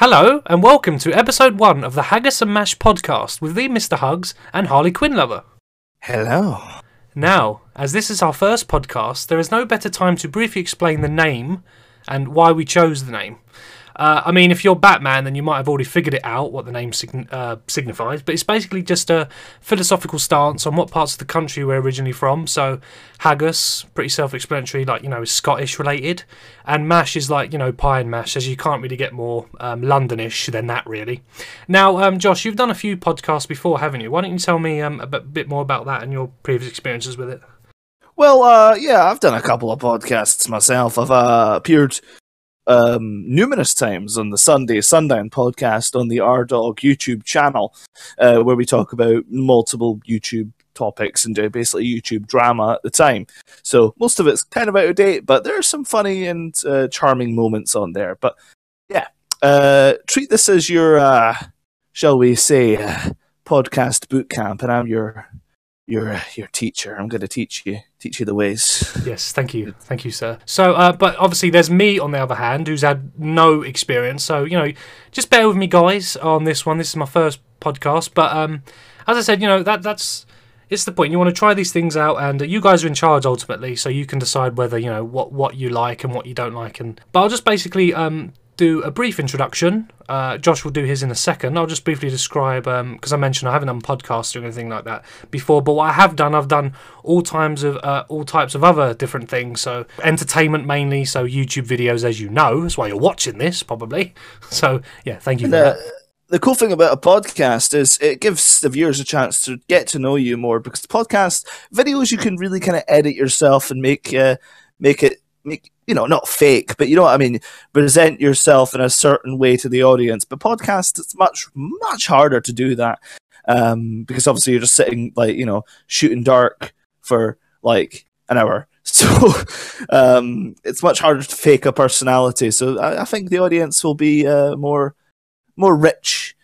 Hello, and welcome to episode one of the Haggis and Mash podcast with the Mr. Hugs and Harley Quinn Lover. Hello. Now, as this is our first podcast, there is no better time to briefly explain the name and why we chose the name. Uh, I mean, if you're Batman, then you might have already figured it out what the name uh, signifies, but it's basically just a philosophical stance on what parts of the country we're originally from. So, haggis, pretty self explanatory, like, you know, is Scottish related, and mash is like, you know, pie and mash, as you can't really get more um, Londonish than that, really. Now, um, Josh, you've done a few podcasts before, haven't you? Why don't you tell me um, a bit bit more about that and your previous experiences with it? Well, uh, yeah, I've done a couple of podcasts myself. I've uh, appeared um, numerous times on the Sunday Sundown podcast on the R Dog YouTube channel, uh, where we talk about multiple YouTube topics and do basically YouTube drama at the time. So most of it's kind of out of date, but there are some funny and uh, charming moments on there. But yeah, uh, treat this as your, uh, shall we say, uh, podcast boot camp, and I'm your your your teacher. I'm going to teach you teach you the ways. Yes, thank you, thank you, sir. So, uh, but obviously, there's me on the other hand, who's had no experience. So, you know, just bear with me, guys, on this one. This is my first podcast, but um, as I said, you know that that's it's the point. You want to try these things out, and you guys are in charge ultimately, so you can decide whether you know what what you like and what you don't like. And but I'll just basically um do a brief introduction. Uh, Josh will do his in a second. I'll just briefly describe because I mentioned I haven't done podcasts or anything like that before. But what I have done, I've done all times of uh, all types of other different things. So entertainment mainly. So YouTube videos, as you know, that's why you're watching this probably. So yeah, thank you for The, that. the cool thing about a podcast is it gives the viewers a chance to get to know you more because podcast videos you can really kind of edit yourself and make uh, make it make you know not fake but you know what I mean? Present yourself in a certain way to the audience. But podcast it's much much harder to do that um, because obviously you're just sitting like you know shooting dark for like an hour. So um, it's much harder to fake a personality. So I, I think the audience will be uh, more more rich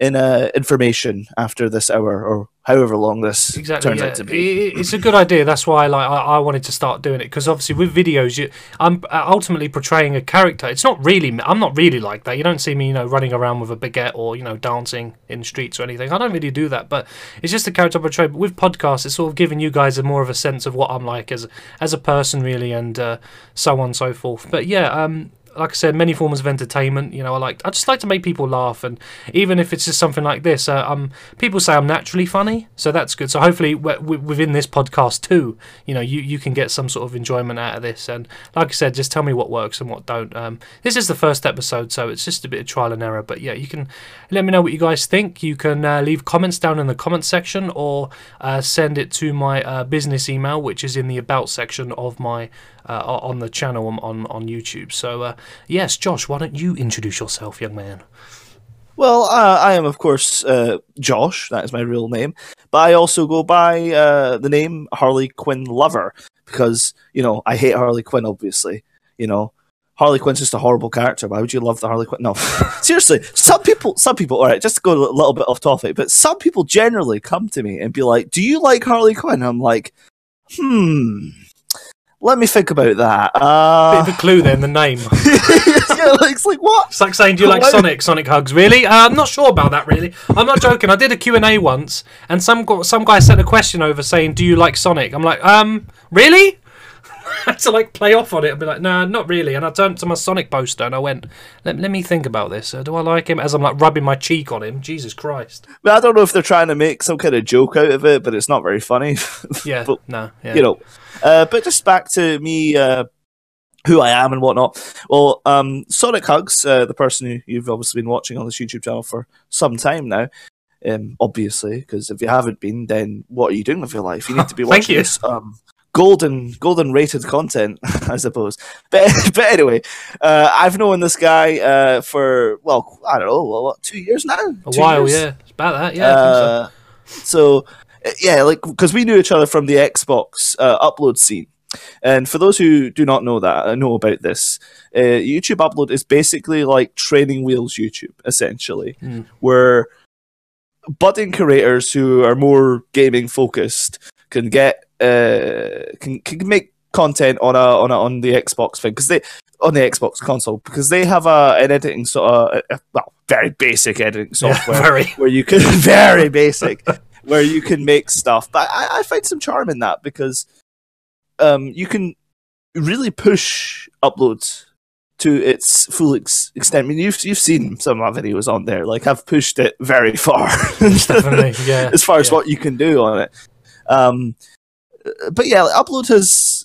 in uh, information after this hour or however long this Exactly. turns yeah. out to be. It's a good idea. That's why like I, I wanted to start doing it because obviously with videos, you, I'm uh, ultimately portraying a character. It's not really. I'm not really like that. You don't see me, you know, running around with a baguette or you know dancing in streets or anything. I don't really do that. But it's just the character I portray. But with podcasts, it's sort of giving you guys a more of a sense of what I'm like as as a person, really, and uh, so on and so forth. But yeah, um, like I said, many forms of entertainment. You know, I like I just like to make people laugh, and even if it's just something like this, uh, um, people say I'm naturally funny, so that's good. So hopefully, w- within this podcast too, you know, you you can get some sort of enjoyment out of this. And like I said, just tell me what works and what don't. Um, this is the first episode, so it's just a bit of trial and error. But yeah, you can let me know what you guys think. You can uh, leave comments down in the comment section or uh, send it to my uh, business email, which is in the about section of my uh, on the channel on on, on YouTube. So uh, yes, Josh, why don't you introduce yourself, young man? Well, uh, I am, of course, uh, Josh. That is my real name. But I also go by uh, the name Harley Quinn Lover because, you know, I hate Harley Quinn, obviously. You know, Harley Quinn's just a horrible character. Why would you love the Harley Quinn? No, seriously. Some people, some people, all right, just to go a little bit off topic, but some people generally come to me and be like, Do you like Harley Quinn? I'm like, Hmm, let me think about that. Bit Uh, of a clue then, the name. yeah, like, it's like, what? It's like saying, "Do you like Sonic? Sonic hugs?" Really? Uh, I'm not sure about that. Really, I'm not joking. I did a Q and A once, and some some guy sent a question over saying, "Do you like Sonic?" I'm like, um, really? I had to like play off on it and be like, "Nah, not really." And I turned to my Sonic poster and I went, "Let, let me think about this. Uh, do I like him?" As I'm like rubbing my cheek on him. Jesus Christ. But I don't know if they're trying to make some kind of joke out of it, but it's not very funny. Yeah. But, no. Yeah. you know. Uh, but just back to me, uh, who I am and whatnot. Well, um, Sonic Hugs, uh, the person who you've obviously been watching on this YouTube channel for some time now, um, obviously, because if you haven't been, then what are you doing with your life? You need to be watching this um, golden, golden rated content, I suppose. But but anyway, uh, I've known this guy uh, for well, I don't know, what, two years now. a Two while. years? Yeah. It's about that. Yeah. Think so. Uh, so uh, yeah, like because we knew each other from the Xbox uh, upload scene. And for those who do not know that, uh, know about this, uh, YouTube upload is basically like training wheels YouTube, essentially, Mm. where budding creators who are more gaming focused can get uh, can can make content on a on a, on the Xbox thing because they on the Xbox console because they have a an editing sort of uh, well very basic editing Yeah, software very. where you can very basic where you can make stuff. But I, I find some charm in that because um you can really push uploads to its full ex- extent. I mean, you've you've seen some of my videos on there. Like I've pushed it very far. Definitely, yeah. as far as yeah. what you can do on it. Um, but yeah, upload has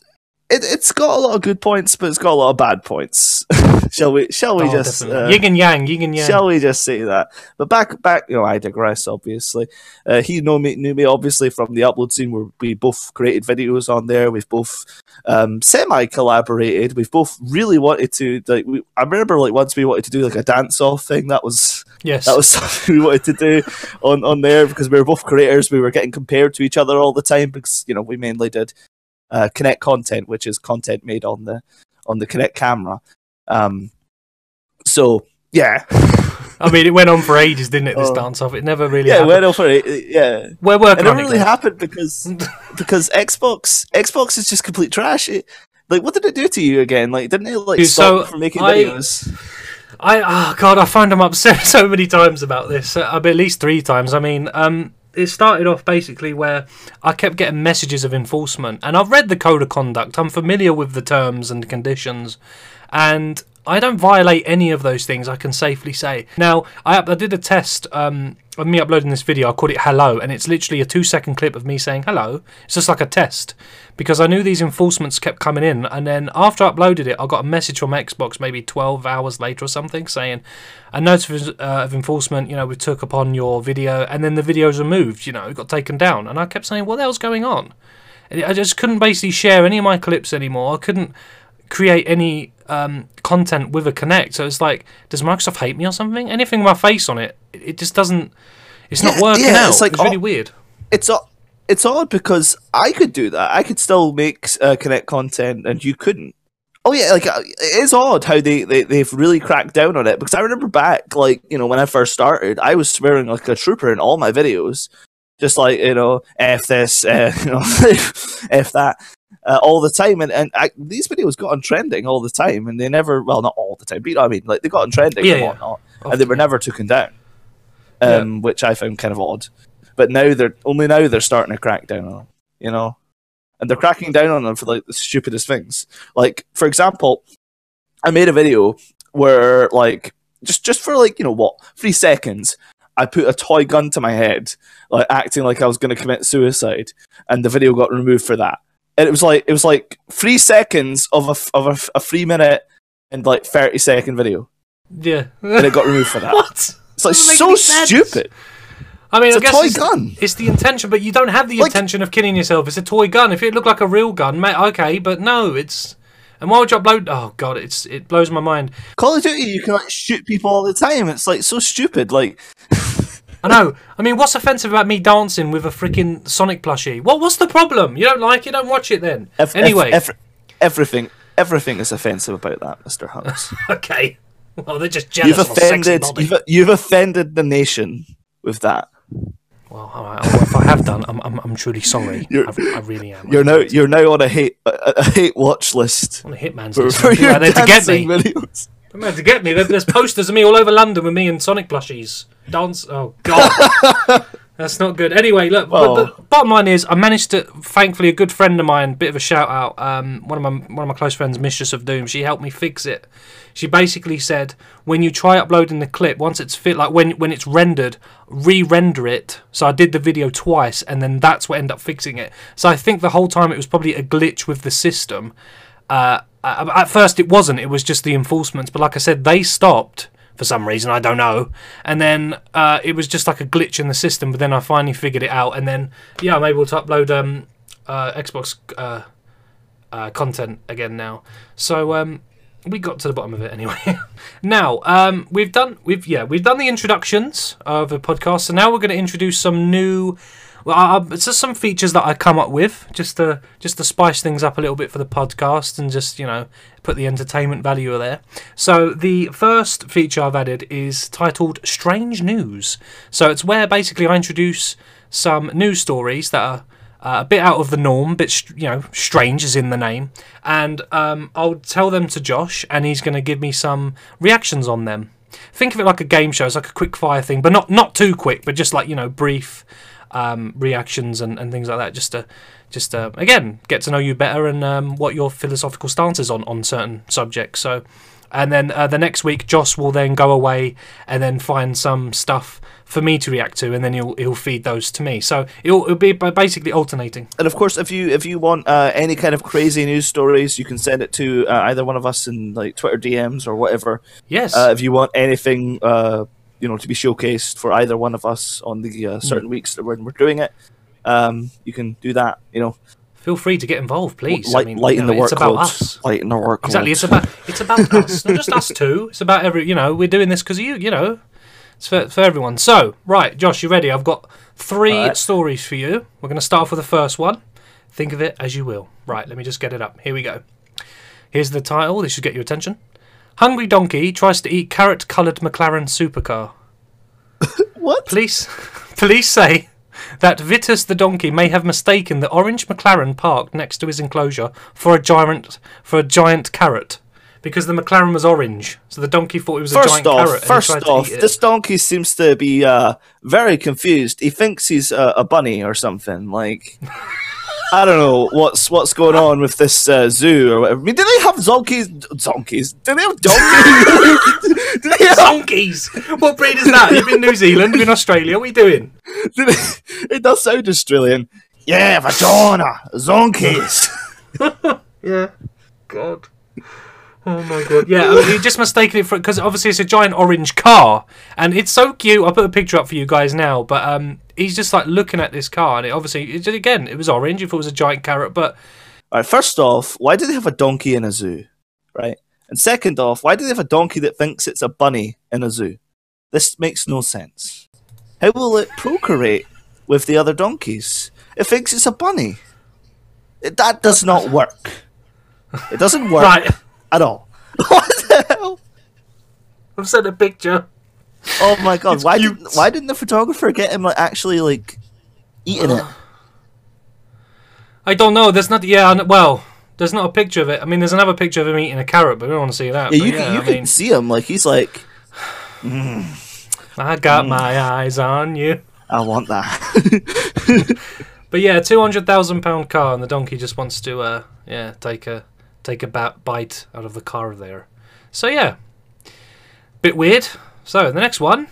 it, it's got a lot of good points, but it's got a lot of bad points. shall we? Shall we Oh, just? definitely. Uh, yin and yang, yin and yang. Shall we just say that? But back, back, you know, I digress. Obviously, uh, he know me, knew me obviously from the upload scene where we both created videos on there. We've both um, semi collaborated. We've both really wanted to like. We, I remember like once we wanted to do like a dance off thing. That was yes. that was something we wanted to do on, on there because we were both creators. We were getting compared to each other all the time because you know we mainly did uh, Kinect content, which is content made on the on the Kinect camera. Um, so yeah, I mean, it went on for ages, didn't it? This Oh. dance off. It never really. yeah, happened. went over it. Yeah, We're working it on really happened because because Xbox Xbox is just complete trash. It, like, what did it do to you again? Like, didn't it like Dude, stop so you from making I- videos? I oh god, I found him upset so many times about this. Uh, at least three times. I mean, um, it started off basically where I kept getting messages of enforcement, and I've read the code of conduct. I'm familiar with the terms and conditions, and I don't violate any of those things. I can safely say. Now, I, I did a test um, of me uploading this video. I called it "Hello," and it's literally a two-second clip of me saying "Hello." It's just like a test because I knew these enforcements kept coming in, and then after I uploaded it, I got a message from Xbox maybe 12 hours later or something saying a notice of, uh, of enforcement. You know, we took upon your video, and then the video was removed. You know, it got taken down, and I kept saying, "What the hell's going on?" And I just couldn't basically share any of my clips anymore. I couldn't create any um, content with a Kinect. So it's like, does Microsoft hate me or something? Anything with my face on it, it just doesn't. It's not Yeah, working yeah, out. it's like it's really all- weird. it's it's odd because I could do that. I could still make uh, Kinect content, and you couldn't. Oh yeah, like uh, it is odd how they, they they've really cracked down on it. Because I remember back, like you know, when I first started, I was swearing like a trooper in all my videos, just like you know, f this, uh, you know, f that, uh, all the time. And and I, these videos got on trending all the time, and they never, well, not all the time, but you know what I mean. Like they got on trending Yeah, and yeah. whatnot, and they were never taken down, um, which I found kind of odd. But now they're only now they're starting to crack down on, 'em, you know, and they're cracking down on them for like the stupidest things. Like for example, I made a video where like just just for like you know what three seconds. I put a toy gun to my head, like acting like I was going to commit suicide, and the video got removed for that. And it was like it was like three seconds of a of a, a three minute and like thirty second video, Yeah. and it got removed for that. what? It's like so stupid. I mean, It's I a guess toy it's, gun. it's the intention, but you don't have the Like- intention of killing yourself. It's a toy gun. If it looked like a real gun, mate, okay, but no, it's. And why would you upload? Oh god, it's it blows my mind. Call of Duty, you can like shoot people all the time. It's like so stupid. Like I know. I mean, what's offensive about me dancing with a freaking Sonic plushie? What? What's the problem? You don't like it? Don't watch it then. ev- anyway, ev- ev- everything, everything is offensive about that, Mister Hunts. okay. Well, they're just jealous you've of a sexy offended, you've, you've offended the nation with that. Well, all right, well, if I have done, I'm, I'm, I'm truly sorry. I, I really am. You're now, you're now on a hate, a, a hate watch list on a hitman's list. for your to get me. videos. They're out to get me. There's posters of me all over London with me and Sonic plushies. Dance. Oh God. That's not good. Anyway, look. Well- but the bottom line is, I managed to. Thankfully, a good friend of mine, bit of a shout out. Um, one of my one of my close friends, Mistress of Doom. She helped me fix it. She basically said, when you try uploading the clip, once it's fit, like when when it's rendered, re-render it. So I did the video twice, and then that's what ended up fixing it. So I think the whole time it was probably a glitch with the system. Uh, at first, it wasn't. It was just the enforcements. But like I said, they stopped for some reason. I don't know. And then uh, it was just like a glitch in the system. But then I finally figured it out. And then yeah, I'm able to upload um, uh, Xbox uh, uh, content again now. So um, we got to the bottom of it anyway. now um, we've done we've yeah we've done the introductions of the podcast. So now we're going to introduce some new. Well, uh, it's just some features that I come up with just to just to spice things up a little bit for the podcast and just you know put the entertainment value there. So the first feature I've added is titled "Strange News." So it's where basically I introduce some news stories that are uh, a bit out of the norm, but you know strange is in the name, and um, I'll tell them to Josh, and he's going to give me some reactions on them. Think of it like a game show. It's like a quick fire thing, but not not too quick, but just like you know brief um, reactions and, and things like that, just to just uh, again get to know you better and um, what your philosophical stance is on on certain subjects. So, and then uh, the next week, Josh will then go away and then find some stuff for me to react to, and then he'll he'll feed those to me. So it'll, it'll be basically alternating. And of course, if you if you want uh, any kind of crazy news stories, you can send it to uh, either one of us in like Twitter DMs or whatever. Yes. Uh, if you want anything, uh, you know, to be showcased for either one of us on the uh, certain weeks that when we're doing it, um, you can do that. You know, Feel free to get involved, please. light, I mean, lighten you know, the it's about workload. us. Lighten the workload. Exactly. It's about it's about us, not just us two. It's about every. You know, we're doing this because you. You know, it's for for everyone. So, right, Josh, you ready? I've got three Alright. stories for you. We're going to start off with the first one. Think of it as you will. Right, let me just get it up. Here we go. Here's the title. This should get your attention. Hungry donkey tries to eat carrot-coloured McLaren supercar. what? Police, police say that Vitus the donkey may have mistaken the orange McLaren parked next to his enclosure for a giant for a giant carrot because the McLaren was orange. So the donkey thought it was a giant off, carrot. first off, this donkey seems to be uh, very confused. He thinks he's uh, a bunny or something. Like, I don't know what's what's going on with this uh, zoo or whatever. I mean, do they have donkeys? Donkeys? Do they have donkeys? do they have? donkeys. What breed is that? You've been New Zealand, you're in Australia. What are you doing? Do they, it does sound Australian. Yeah, vagina, donkeys. Yeah. God. Oh my god. Yeah, I mean, he just mistaken it for because obviously it's a giant orange car and it's so cute. I'll put a picture up for you guys now, but um, he's just like looking at this car and it obviously it, again it was orange. If it was a giant carrot, but All right, first off, why do they have a donkey in a zoo? Right? And second off, why do they have a donkey that thinks it's a bunny in a zoo? This makes no sense. How will it procreate with the other donkeys? It thinks it's a bunny. It- that does not work. It doesn't work right, at all. What the hell? I've sent a picture. Oh my god! It's why cute. didn't why didn't the photographer get him like actually like eating it? I don't know. There's not. Yeah. Well, there's not a picture of it. I mean, there's another picture of him eating a carrot, but we don't want to see that. Yeah, you can you I can mean, see him like he's like I got my eyes on you. I want that. But yeah, two hundred thousand pound car, and the donkey just wants to, uh, yeah, take a take a bite out of the car there. So yeah, bit weird. So the next one,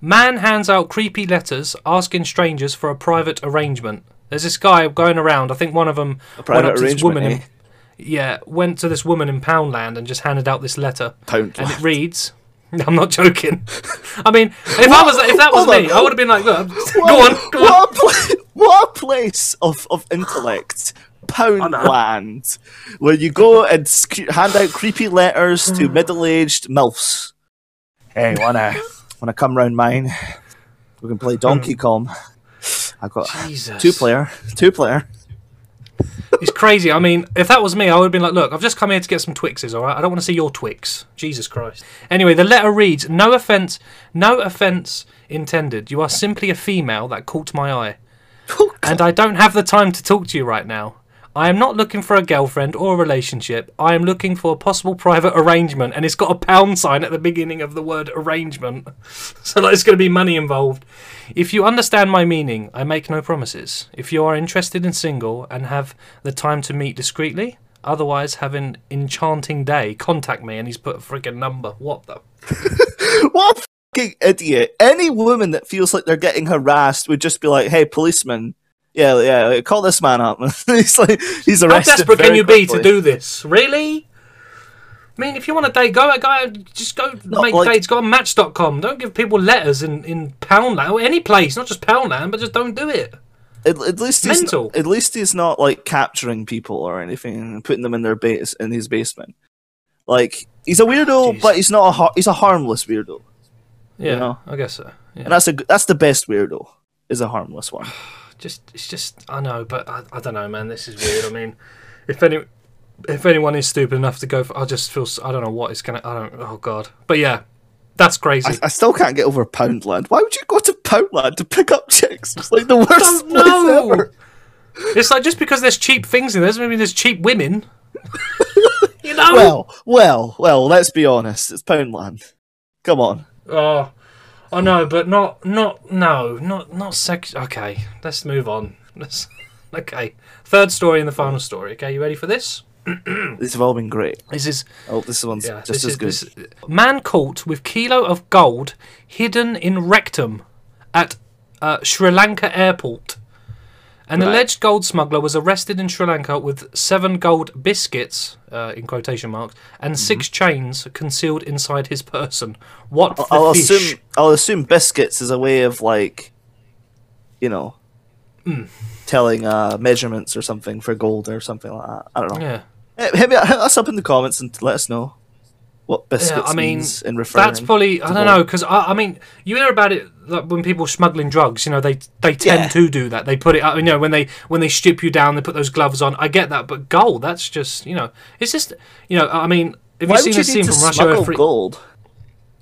man hands out creepy letters asking strangers for a private arrangement. There's this guy going around. I think one of them went private up to this woman. arrangement, In, yeah, went to this woman in Poundland and just handed out this letter, Pound and it reads. I'm not joking. I mean, if I was if that was Hold on. me, I would have been like, go What- on, go on. what A pla- what a place of, of intellect. Poundland, where you go and sc- hand out creepy letters to middle aged MILFs. Hey, wanna wanna come round mine? We can play Donkey hmm. Kong. I've got Jesus. two player, two player. It's crazy. I mean, if that was me, I would have been like, look, I've just come here to get some Twixes, all right? I don't want to see your Twix. Jesus Christ. Anyway, the letter reads, no offense, no offense intended. You are simply a female that caught my eye. Oh, and I don't have the time to talk to you right now. I am not looking for a girlfriend or a relationship. I am looking for a possible private arrangement, and it's got a pound sign at the beginning of the word arrangement. So like, there's going to be money involved. If you understand my meaning, I make no promises. If you are interested and single and have the time to meet discreetly, otherwise have an enchanting day, contact me. And he's put a freaking number. What the? What fucking idiot. Any woman that feels like they're getting harassed would just be like, hey, policeman. Yeah, yeah, call this man up. he's like, he's arrested. How desperate can you be to do this? Really? I mean, if you want to date, go, go, just go No, make like- dates. Go on Match.com. Don't give people letters in in Poundland or any place, not just Poundland, but just don't do it. At, at least he's Mental. at least he's not like capturing people or anything and putting them in their base in his basement. Like he's a weirdo, ah, Jeez. but he's not a har- he's a harmless weirdo, Yeah, know? I guess so. Yeah. and that's a that's the best weirdo is a harmless one. just it's just I know, but I, I don't know, man. This is weird. I mean, if any if anyone is stupid enough to go, for, I just feel I don't know what is gonna. I don't. Oh god. But yeah, that's crazy. I, I still can't get over Poundland. Why would you go to Poundland to pick up chicks? It's like the worst place ever. It's like just because there's cheap things in there doesn't mean there's cheap women. you know? Well, well, well. Let's be honest. It's Poundland. Come on. Oh, I know, but not, not, no, not, not sex. Okay, let's move on. Let's, okay, third story and the final story. Okay, you ready for this? These have all been great. This is Oh, this one's yeah, just this as good. this- man caught with kilo of gold hidden in rectum at uh, Sri Lanka airport. An Right. alleged gold smuggler was arrested in Sri Lanka with seven gold biscuits, uh, in quotation marks, and six chains concealed inside his person. What the I'll fish? assume. I'll assume biscuits is a way of like, you know, Hmm. telling uh, measurements or something for gold or something like that. I don't know. Yeah. Hit, me, hit us up in the comments and let us know what biscuits I mean, means in referring. That's probably I don't know because I, I mean you hear about it like when people smuggling drugs. You know they they tend Yeah. to do that. They put it up. You know when they when they strip you down, they put those gloves on. I get that, but gold that's just you know it's just you know I mean have Why you seen you scene from Russia? free- gold?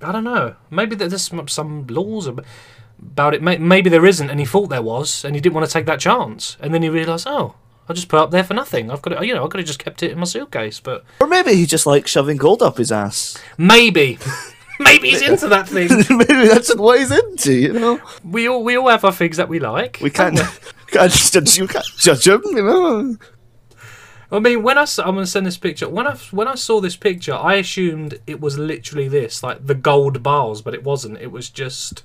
I don't know. Maybe there's some, some laws about it. Maybe there isn't, and he thought there was, and he didn't want to take that chance. And then he realised, oh, I just put up there for nothing. I've got it. You know, I could have just kept it in my suitcase, but Or maybe he just likes shoving gold up his ass. maybe. Maybe he's into that thing. maybe that's what he's into. You know, We all we all have our things that we like. we can't. can't judge, you can't judge him. You know. I mean, when I s- I'm gonna send this picture. When I when I saw this picture, I assumed it was literally this, like the gold bars, but it wasn't. It was just.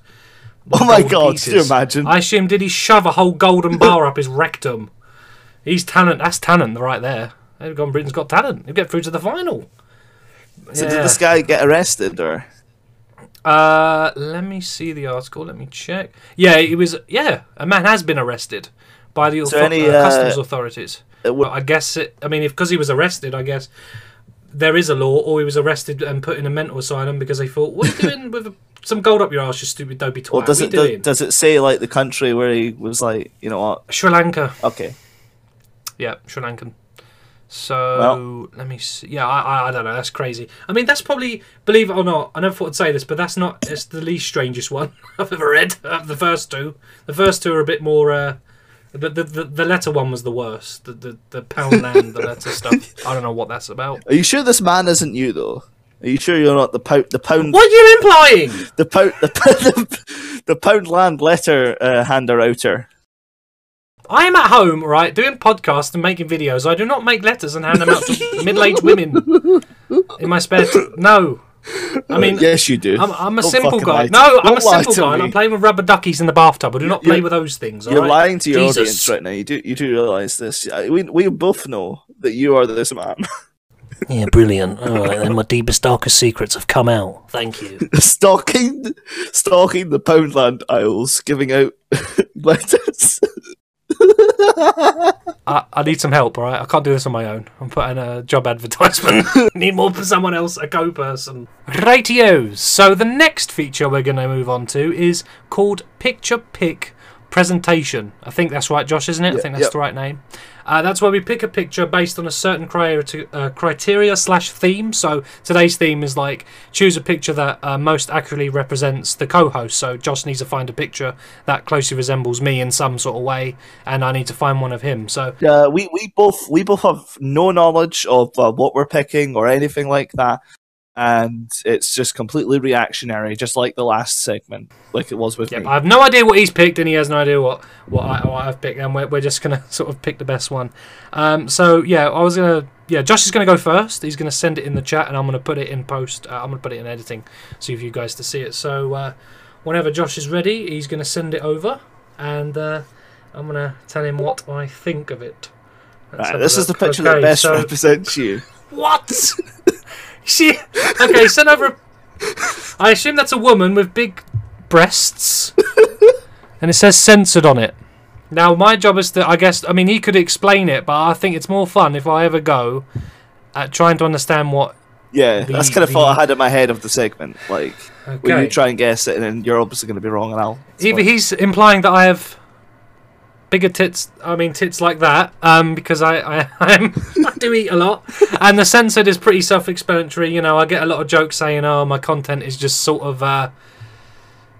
Oh my God, you imagine? I assumed did he shove a whole golden bar up his rectum? He's talent. That's talent right there. Gone. Britain's got talent. He'll get through to the final. So Yeah. did this guy get arrested or? Uh, let me see the article. Let me check. Yeah, he was. Yeah, a man has been arrested by the author- any, uh, uh, customs authorities. it Well, I guess it. I mean, if because he was arrested, I guess there is a law, or he was arrested and put in a mental asylum because they thought, "What are you doing with a, some gold up your ass, you stupid dopey twat? Well, does it do, does it say like the country where he was like, you know what? Sri Lanka. Okay, Yeah, Sri Lankan. So Well- let me see. Yeah, I, I don't know. That's crazy. I mean, that's probably believe it or not. I never thought I'd say this, but that's not. It's the least strangest one I've ever read. Of the first two, the first two are a bit more. Uh, the, the the the letter one was the worst. The the the Poundland, the letter stuff. I don't know what that's about. are you sure this man isn't you though? Are you sure you're not the pound, the pound, What are you implying? the pound, the, the, the Poundland letter uh, hander outer? I am at home, right, doing podcasts and making videos. I do not make letters and hand them out to middle-aged women in my spare. T- no, I mean, yes, you do. I'm, I'm a Don't simple guy. lie to- No, I'm a simple guy. and. I'm playing with rubber duckies in the bathtub. I do not play You're- with those things. You're alright? lying to your Jesus. audience right now. You do, you do realize this. We, we both know that you are this man. Yeah, brilliant. All right, then my deepest, darkest secrets have come out. Thank you. stalking, stalking the Poundland aisles, giving out letters. I, I need some help. right? I can't do this on my own. I'm putting a job advertisement. need more for someone else, a co-person. Ratios. So the next feature we're going to move on to is called Picture Pick Presentation. I think that's right, Josh, isn't it? I think that's the right name. Uh, that's where we pick a picture based on a certain criteria, uh, criteria slash theme. So today's theme is like choose a picture that uh, most accurately represents the co-host. So Josh needs to find a picture that closely resembles me in some sort of way, and I need to find one of him. So we, we both we both have no knowledge of uh, what we're picking or anything like that, and it's just completely reactionary, just like the last segment, like it was with Yep, me. I have no idea what he's picked, and he has no idea what what, I, what I've picked, and we're, we're just gonna sort of pick the best one. Um, so yeah, I was gonna yeah, Josh is gonna go first. He's gonna send it in the chat, and I'm gonna put it in post. Uh, I'm gonna put it in editing, so for you guys to see it. So uh, whenever Josh is ready, he's gonna send it over, and uh, I'm gonna tell him what I think of it. Right, this is the picture Okay, that best so- represents you. What? she okay? Send over. A, I assume that's a woman with big breasts, and it says censored on it. Now my job is to, I guess, I mean, he could explain it, but I think it's more fun if I ever go at trying to understand what. Yeah, The- that's kind of the- thought I had in my head of the segment. Like, when you try and guess it, and then you're obviously going to be wrong, and I'll. Either he's implying that I have bigger tits. I mean, tits like that, um, because I I, I do eat a lot, and the censored is pretty self-explanatory. You know, I get a lot of jokes saying, "Oh, my content is just sort of, uh,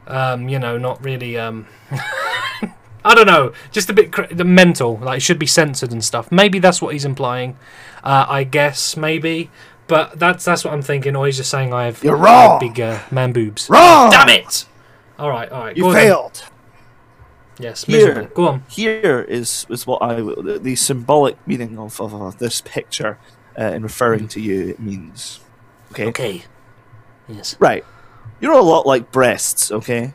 um, you know, not really um, I don't know, just a bit cr- the mental. Like it should be censored and stuff. Maybe that's what he's implying. Uh, I guess maybe, but that's that's what I'm thinking. Or he's just saying I have You're I have big uh, man boobs. Wrong. Damn it! All right, all right. You go on then. failed. Yes, Here. Go on. Here is is what I the, the symbolic meaning of, of, of this picture uh, in referring to you it means. Okay. Okay. Yes. Right. You're a lot like breasts. Okay.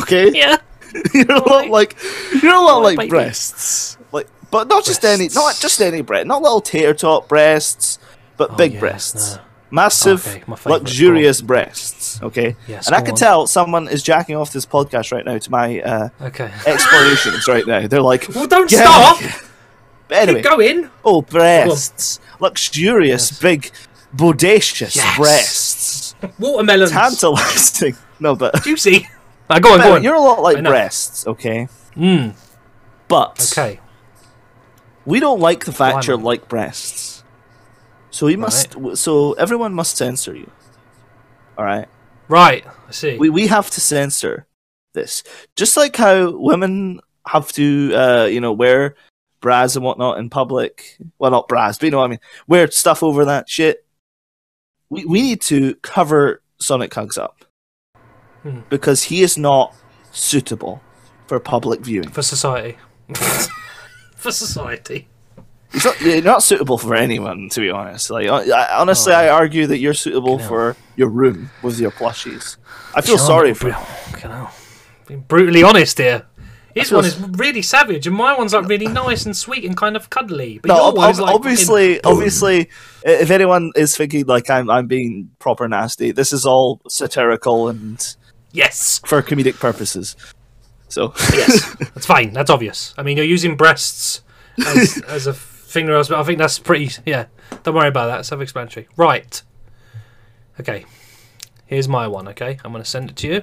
Okay. Yeah. you're a lot like you're a lot Oh, like baby. breasts. Like, but not just any, not just any breast, not little tater tot breasts, but Oh, big yes, breasts, no. Massive, Okay, my favourite. luxurious breasts. Okay, Yes, and I go can on. tell someone is jacking off this podcast right now to my uh, Okay. explorations right now. They're like, Well, don't "Yeah." stop. But anyway, Keep going. oh breasts, luxurious, Yes. big, bodacious Yes. breasts, Watermelons. tantalizing. No, but Juicy. Uh, go on, go on. you're a lot like breasts. Okay, Mm, but okay. We don't like the fact Why you're not? like breasts. So we must. So everyone must censor you. All right. Right. I see. We we have to censor this, just like how women have to, uh, you know, wear bras and whatnot in public. Well, not bras, but you know what I mean. Wear stuff over that shit. We we need to cover Sonic Hugs up Hmm. because he is not suitable for public viewing. For society. For society. He's not, you're not suitable for anyone, to be honest. Like, I, honestly, oh. I argue that you're suitable Oh. For your room with your plushies. I feel Sean, sorry for. Hell. Being brutally honest here. His one is really savage, and my one's like really nice and sweet and kind of cuddly. But No, your ob- like obviously, fucking obviously, if anyone is thinking like I'm, I'm being proper nasty, this is all satirical and Yes, for comedic purposes. So, yes, that's fine. That's obvious. I mean, you're using breasts as, as a finger, but I think that's pretty. Yeah, don't worry about that. Self-explanatory. Right. Okay. Here's my one. Okay, I'm going to send it to you.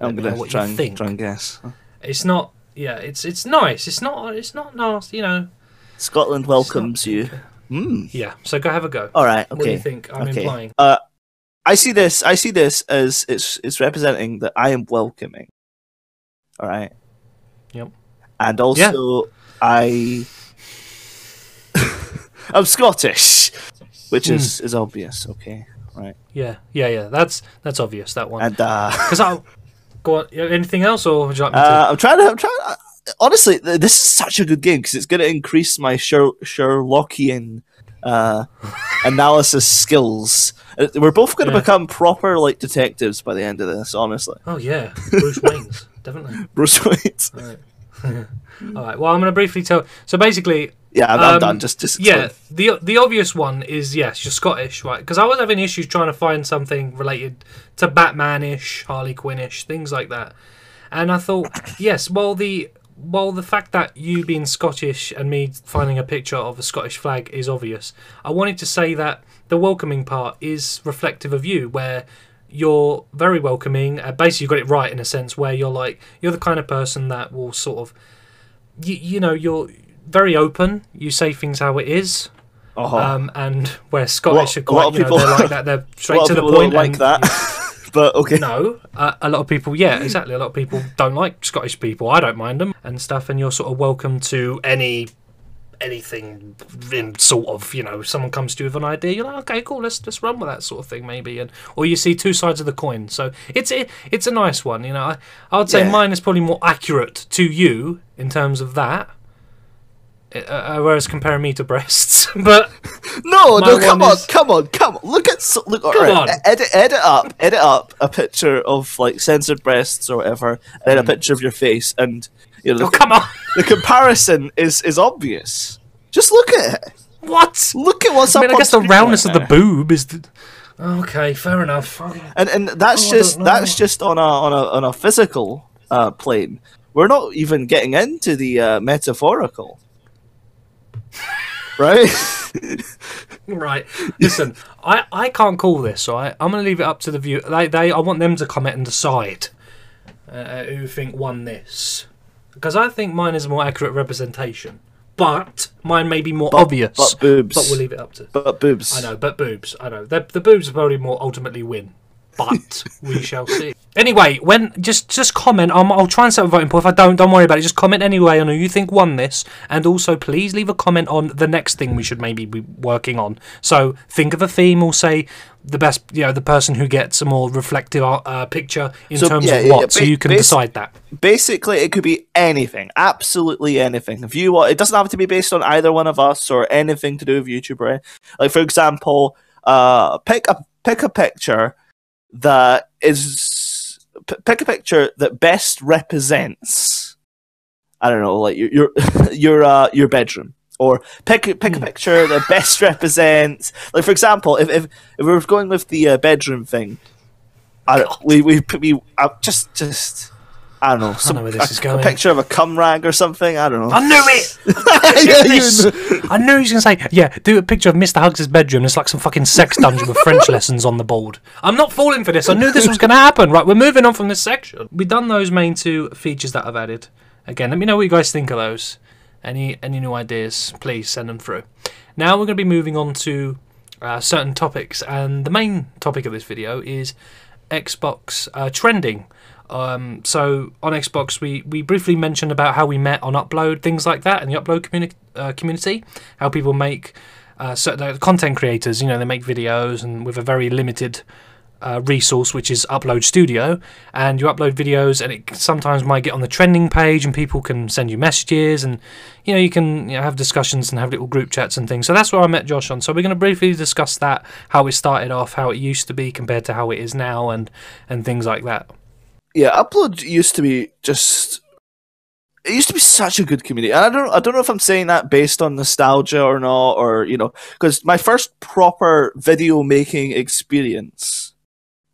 I'm gonna what try and think. try and guess. It's not. Yeah, it's it's nice. It's not. It's not nasty. You know. Scotland welcomes you. Mm. Yeah. So go have a go. All right. Okay. What do you think I'm okay. implying? Uh, I see this. I see this as it's it's representing that I am welcoming. All right. Yep. And also, I I'm Scottish, which is is obvious. Okay. Right. Yeah. Yeah. Yeah. That's that's obvious. That one. And uh, Because I go on. Anything else, or would you like me to? Uh, I'm trying to. I'm trying. To, honestly, this is such a good game because it's going to increase my Sher- Sherlockian uh, analysis skills. Uh, We're both going to Yeah. become proper like detectives by the end of this. Honestly, Oh yeah, Bruce Wayne's definitely. Bruce Wayne. All right. All right. Well, I'm going to briefly tell. So basically, Yeah, I'm, Um, done. Just, just yeah, explain. the the obvious one is yes, you're Scottish, right? Because I was having issues trying to find something related to Batman-ish, Harley Quinn-ish, things like that. And I thought, yes, well the well the fact that you being Scottish and me finding a picture of a Scottish flag is obvious. I wanted to say that the welcoming part is reflective of you, where you're very welcoming. Uh, basically, you got it right in a sense where you're like you're the kind of person that will sort of you, you know you're very open. You say things how it is, Uh-huh. um, and where Scottish A are lot- a lot quite, of you know, people- they're like that. They're straight to the point. like that, but okay. No, uh, a lot of people. Yeah, exactly. A lot of people don't like Scottish people. I don't mind them and stuff. And you're sort of welcome to any anything in sort of you know someone comes to you with an idea you're like okay cool let's let's run with that sort of thing maybe and or you see two sides of the coin so it's it, it's a nice one you know I, I would say Yeah. mine is probably more accurate to you in terms of that uh, uh, whereas comparing me to breasts but No, no, come on, is- come on, come on. Look at so, look. Come alright, on. Edit, edit up, edit up a picture of like censored breasts or whatever, and then a picture of your face, and you know oh the, come on the comparison is is obvious. Just look at it. what Look at what's I up. mean I guess the roundness right of the boob is the, okay fair enough and and that's Oh, just that's just on a on a on a physical uh, plane. We're not even getting into the uh, metaphorical, right? Right. Listen, I, I can't call this, right? I'm going to leave it up to the view. They, they I want them to comment and decide uh, who think won this. Because I think mine is a more accurate representation. But mine may be more obvious. but boobs. But we'll leave it up to. but boobs. I know, but boobs. I know. The, the boobs probably more ultimately win. But we shall see. Anyway, when just just comment. Um, I'll try and set a voting poll. If I don't, don't worry about it. Just comment anyway on who you think won this, and also please leave a comment on the next thing we should maybe be working on. So think of a theme. We'll say the best, you know, the person who gets a more reflective uh, picture in So, terms yeah, of yeah, what. so ba- you can decide that. basically it could be anything absolutely anything if you want it doesn't have to be based on either one of us or anything to do with youtube any- like for example uh pick a pick a picture that is p- pick a picture that best represents i don't know like your your your uh your bedroom. Or pick a- pick a picture that best represents like for example if if, if we are going with the uh, bedroom thing I don't, we we we uh, just just I don't know some know where this a, is a picture of a cum rag or something. I don't know. I knew it. Yeah, you Yes. know. I knew he was going to say, yeah, do a picture of Mr. Hugs' bedroom. It's like some fucking sex dungeon with French lessons on the board. I'm not falling for this. I knew this was going to happen. Right, we're moving on from this section. We've done those main two features that I've added. Again, let me know what you guys think of those. Any any new ideas, please send them through. Now we're going to be moving on to uh, certain topics, and the main topic of this video is Xbox uh, trending. Um, so on Xbox, we, we briefly mentioned about how we met on Upload, things like that, and the Upload communi- uh, community, how people make uh, uh, content creators. You know, they make videos and with a very limited uh, resource, which is Upload Studio, and you upload videos, and it sometimes might get on the trending page, and people can send you messages, and you know you can you know, have discussions and have little group chats and things. So that's where I met Josh on. So we're going to briefly discuss that, how it started off, how it used to be compared to how it is now, and and things like that. Yeah, upload used to be just. It used to be such a good community. And I don't. I don't know if I'm saying that based on nostalgia or not, or you know, because my first proper video making experience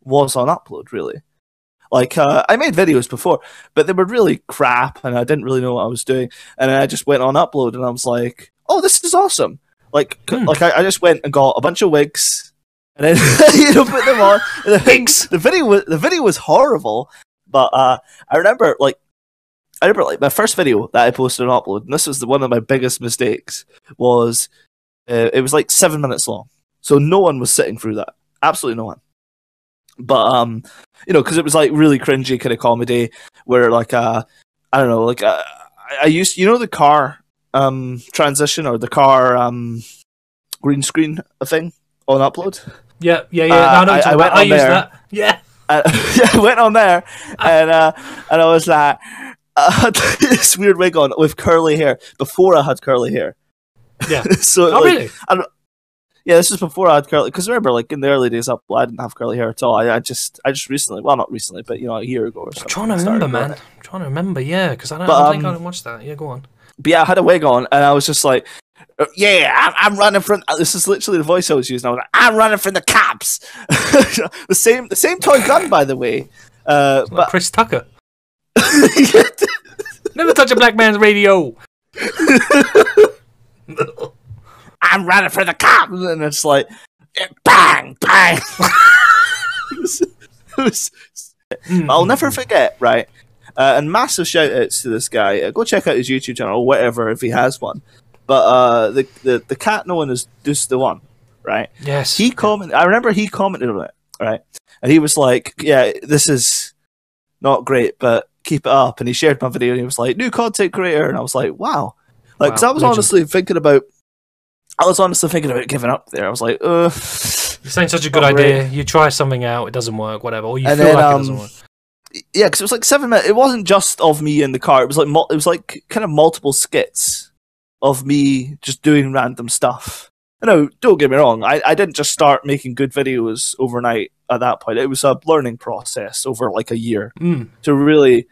was on upload. Really, like uh, I made videos before, but they were really crap, and I didn't really know what I was doing. And then I just went on upload, and I was like, "Oh, this is awesome!" Like, Hmm. like I, I just went and got a bunch of wigs, and then you know put them on. And the, Wigs. the video was the video was horrible, but uh, I remember like I remember like my first video that I posted on upload, and this was the, one of my biggest mistakes was uh, it was like seven minutes long, so no one was sitting through that, absolutely no one. But um, you know, because it was like really cringy kind of comedy where like uh, I don't know, like uh, I, I used you know the car um transition or the car um green screen thing on upload. Yeah, yeah, yeah. Uh, no, I, know I- I went. I on use there. that. Yeah. Uh, yeah, I went on there and uh, and I was like, I had this weird wig on with curly hair before I had curly hair. Yeah. so Oh, like, really? yeah, this is before I had curly. Because remember, like in the early days up, I didn't have curly hair at all. I, I just, I just recently, well, not recently, but you know, a year ago or I'm trying to remember, man. I'm trying to remember, yeah, because I don't, But, I think I um, didn't watch that. Yeah, go on. But yeah, I had a wig on, and I was just like, "Yeah, I'm, I'm running from." uh, This is literally the voice I was using. I was like, "I'm running from the cops." the same, the same toy gun, by the way. Uh, Like but Chris Tucker. Never touch a black man's radio. I'm running for the cops, and it's like, eh, bang, bang. It was- it was- Mm. I'll never forget, right? Uh, and massive shout outs to this guy. Uh, go check out his YouTube channel or whatever if he has one. But uh, the, the the cat known as Deuce the One, right? Yes. He commented. I remember he commented on it, right? And he was like, "Yeah, this is not great, but keep it up." And he shared my video, and he was like, "New content creator," and I was like, "Wow!" Like, because Wow, I was legend. honestly thinking about, I was honestly thinking about giving up there. I was like, "Uh." You're saying such a good idea. You try something out, it doesn't work, whatever, or you And feel then, like it um, doesn't work. yeah, because it was like seven minutes. It wasn't just of me in the car. It was like it was like kind of multiple skits of me just doing random stuff. No, don't get me wrong. I, I didn't just start making good videos overnight at that point. It was a learning process over like a year Mm. to really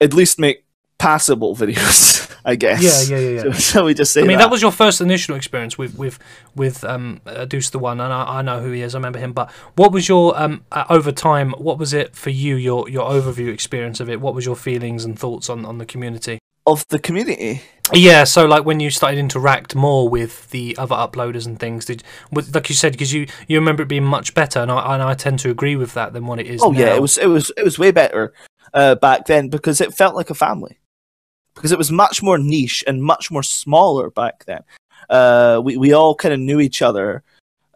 at least make passable videos. I guess. Yeah, yeah, yeah, yeah. So, shall we just say I mean, that? that was your first initial experience with with with um, Deuce the One, and I, I know who he is. I remember him. But what was your um uh, over time? What was it for you? Your your overview experience of it. What was your feelings and thoughts on on the community? of the community. Yeah, so like when you started interact more with the other uploaders and things, did with- like you said because you you remember it being much better, and I and I tend to agree with that than what it is. Oh yeah, it was it was it was way better uh, back then because it felt like a family. Because it was much more niche and much more smaller back then. Uh, we we all kind of knew each other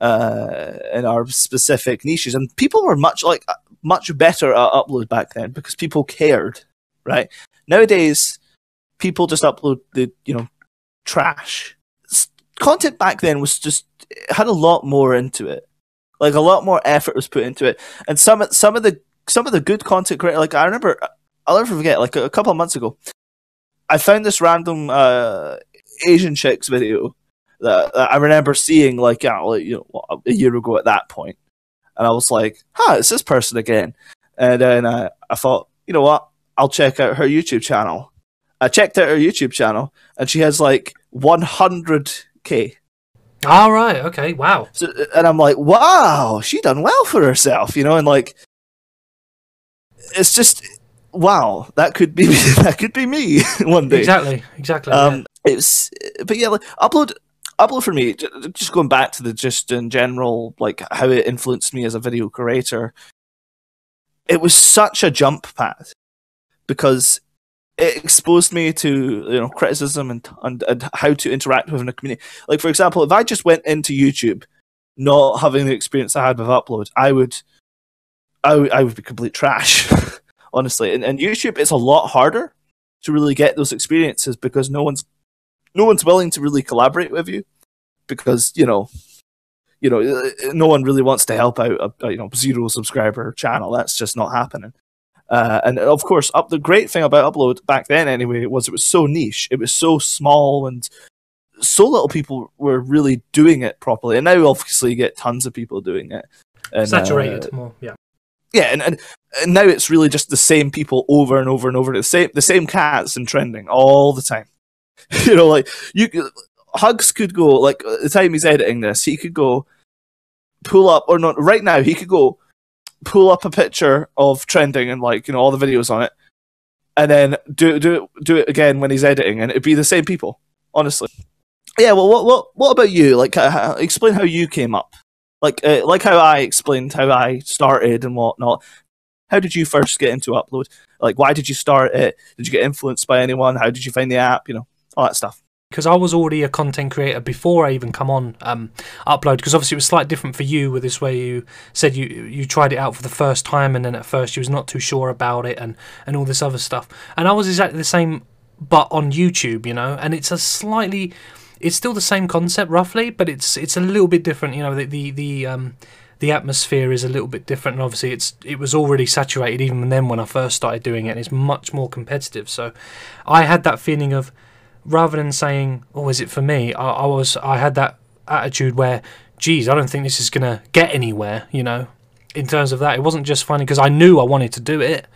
uh, in our specific niches, and people were much like uh, much better at upload back then because people cared, right? Nowadays, people just upload the you know trash. Content back then was just had a lot more into it, like a lot more effort was put into it, and some of- some of the some of the good content creator, like I remember, I'll never forget, like a, a couple of months ago, I found this random uh, Asian chicks video that, that I remember seeing like, you know, a year ago at that point, and I was like, "Huh, it's this person again." And then uh, I thought, you know what? I'll check out her YouTube channel. I checked out her YouTube channel, and she has like 100k. All right. Okay. Wow. So, and I'm like, wow, she done well for herself, you know, and like, it's just, wow, that could be that could be me one day. Exactly. Exactly. yeah. Um, it's but yeah, like upload upload for me. Just going back to the just in general, like how it influenced me as a video creator. It was such a jump pad because it exposed me to you know criticism and and, and how to interact within a community. Like for example, if I just went into YouTube, not having the experience I had with upload, I would, I would, I would be complete trash, honestly. And, and YouTube is a lot harder to really get those experiences because no one's no one's willing to really collaborate with you because you know you know uh, no one really wants to help out a, a you know zero subscriber channel that's just not happening uh, and of course up the great thing about upload back then anyway was it was so niche it was so small and so little people were really doing it properly and now obviously you get tons of people doing it and, uh, Saturated more. Yeah. yeah, and, and and now it's really just the same people over and over and over. The same the same cats and trending all the time. you know, like you Hugs could go like the time he's editing this, he could go pull up or not right now he could go pull up a picture of trending and like you know all the videos on it, and then do do do it again when he's editing, and it'd be the same people. Honestly, yeah. Well, what what what about you? Like, uh, explain how you came up. Like uh, like how I explained how I started and whatnot. How did you first get into upload? Like, why did you start it? Did you get influenced by anyone? How did you find the app? You know, all that stuff. Because I was already a content creator before I even come on um, upload. Because obviously it was slightly different for you with this way you said you you tried it out for the first time and then at first you was not too sure about it and and all this other stuff. And I was exactly the same, but on YouTube, you know. And it's a slightly, it's still the same concept roughly, but it's it's a little bit different. You know, the the the um, the atmosphere is a little bit different and obviously it's it was already saturated even then when I first started doing it and it's much more competitive so I had that feeling of rather than saying, "Oh, is it for me?" I, I was I had that attitude where, "Geez, I don't think this is gonna get anywhere." You know, in terms of that, it wasn't just funny because I knew I wanted to do it,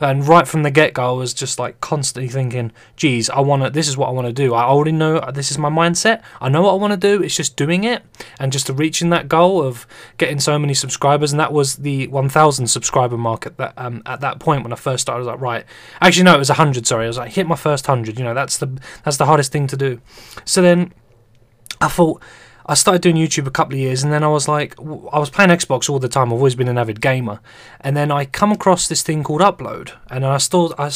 and right from the get go, I was just like constantly thinking, "Geez, I want to. This is what I want to do. I already know this is my mindset. I know what I want to do. It's just doing it and just reaching that goal of getting so many subscribers. And that was the 1,000 subscriber mark at that um, at that point when I first started. I was like, right, actually no, it was 100. Sorry, I was like, hit my first 100. You know, that's the that's the hardest thing to do. So then I thought I started doing YouTube a couple of years, and then I was like, I was playing Xbox all the time. I've always been an avid gamer, and then I come across this thing called Upload, and I saw I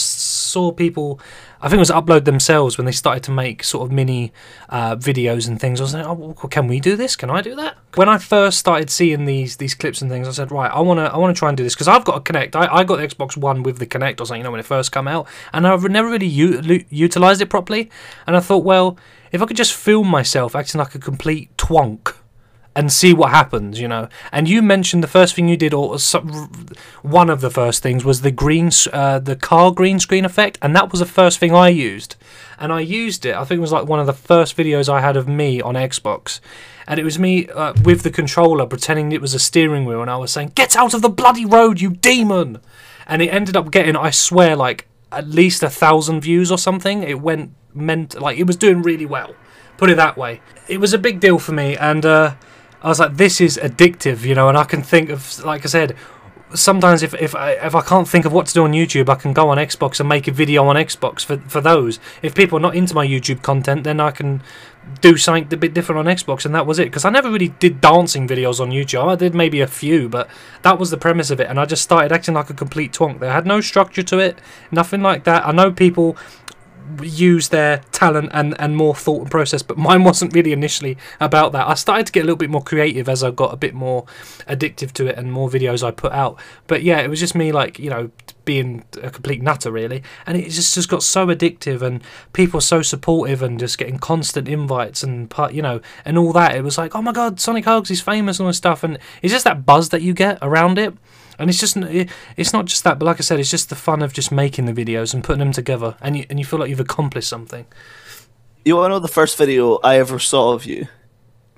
saw people. I think it was Upload themselves when they started to make sort of mini uh, videos and things. I was like, oh, can we do this? Can I do that? When I first started seeing these these clips and things, I said, right, I wanna I wanna try and do this because I've got a Kinect. I, I got the Xbox One with the Kinect or something, you know, when it first come out, and I've never really u- utilized it properly. And I thought, well, if I could just film myself acting like a complete twonk and see what happens, you know. And you mentioned the first thing you did, or some, one of the first things, was the green, uh, the car green screen effect, and that was the first thing I used. And I used it. I think it was like one of the first videos I had of me on Xbox, and it was me uh, with the controller pretending it was a steering wheel, and I was saying, "Get out of the bloody road, you demon!" And it ended up getting, I swear, like at least a thousand views or something. It went meant like it was doing really well. Put it that way. It was a big deal for me, and uh, I was like, this is addictive, you know. And I can think of, like I said, sometimes if if I, if I can't think of what to do on YouTube, I can go on Xbox and make a video on Xbox for for those. If people are not into my YouTube content, then I can do something a bit different on Xbox, and that was it. Because I never really did dancing videos on YouTube. I did maybe a few, but that was the premise of it. And I just started acting like a complete twonk. There had no structure to it, nothing like that. I know people use their talent and, and more thought and process. But mine wasn't really initially about that. I started to get a little bit more creative as I got a bit more addictive to it and more videos I put out. But yeah, it was just me like, you know, being a complete nutter really and it just just got so addictive and people so supportive and just getting constant invites and part you know and all that it was like oh my god sonic hugs he's famous and all this stuff and it's just that buzz that you get around it and it's just it's not just that but like i said it's just the fun of just making the videos and putting them together and you, and you feel like you've accomplished something. You want to know the first video I ever saw of you?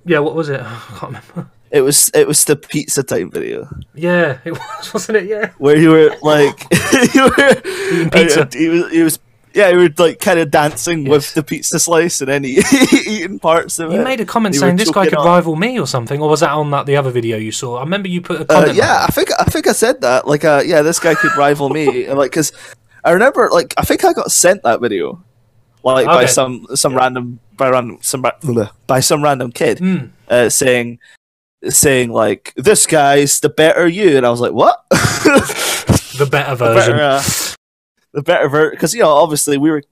yeah what was it? I can't remember. It was it was the pizza time video. Yeah it was wasn't it? Yeah. Where you were like you were Eating pizza. He was, he was yeah, you were like kind of dancing with the pizza slice and then he, eating parts of you it. You made a comment saying this guy could on. rival me or something or was that on that the other video you saw i remember you put a Uh, comment yeah, I think I think I said that. Like, uh, yeah, this guy could rival me. And, like, cause I remember, like, I think I got sent that video, like by Okay. some some random by random some by some random kid, Hmm. uh, saying saying like this guy's the better you, and I was like, what? the better the version better, uh, the better ver because you know obviously we were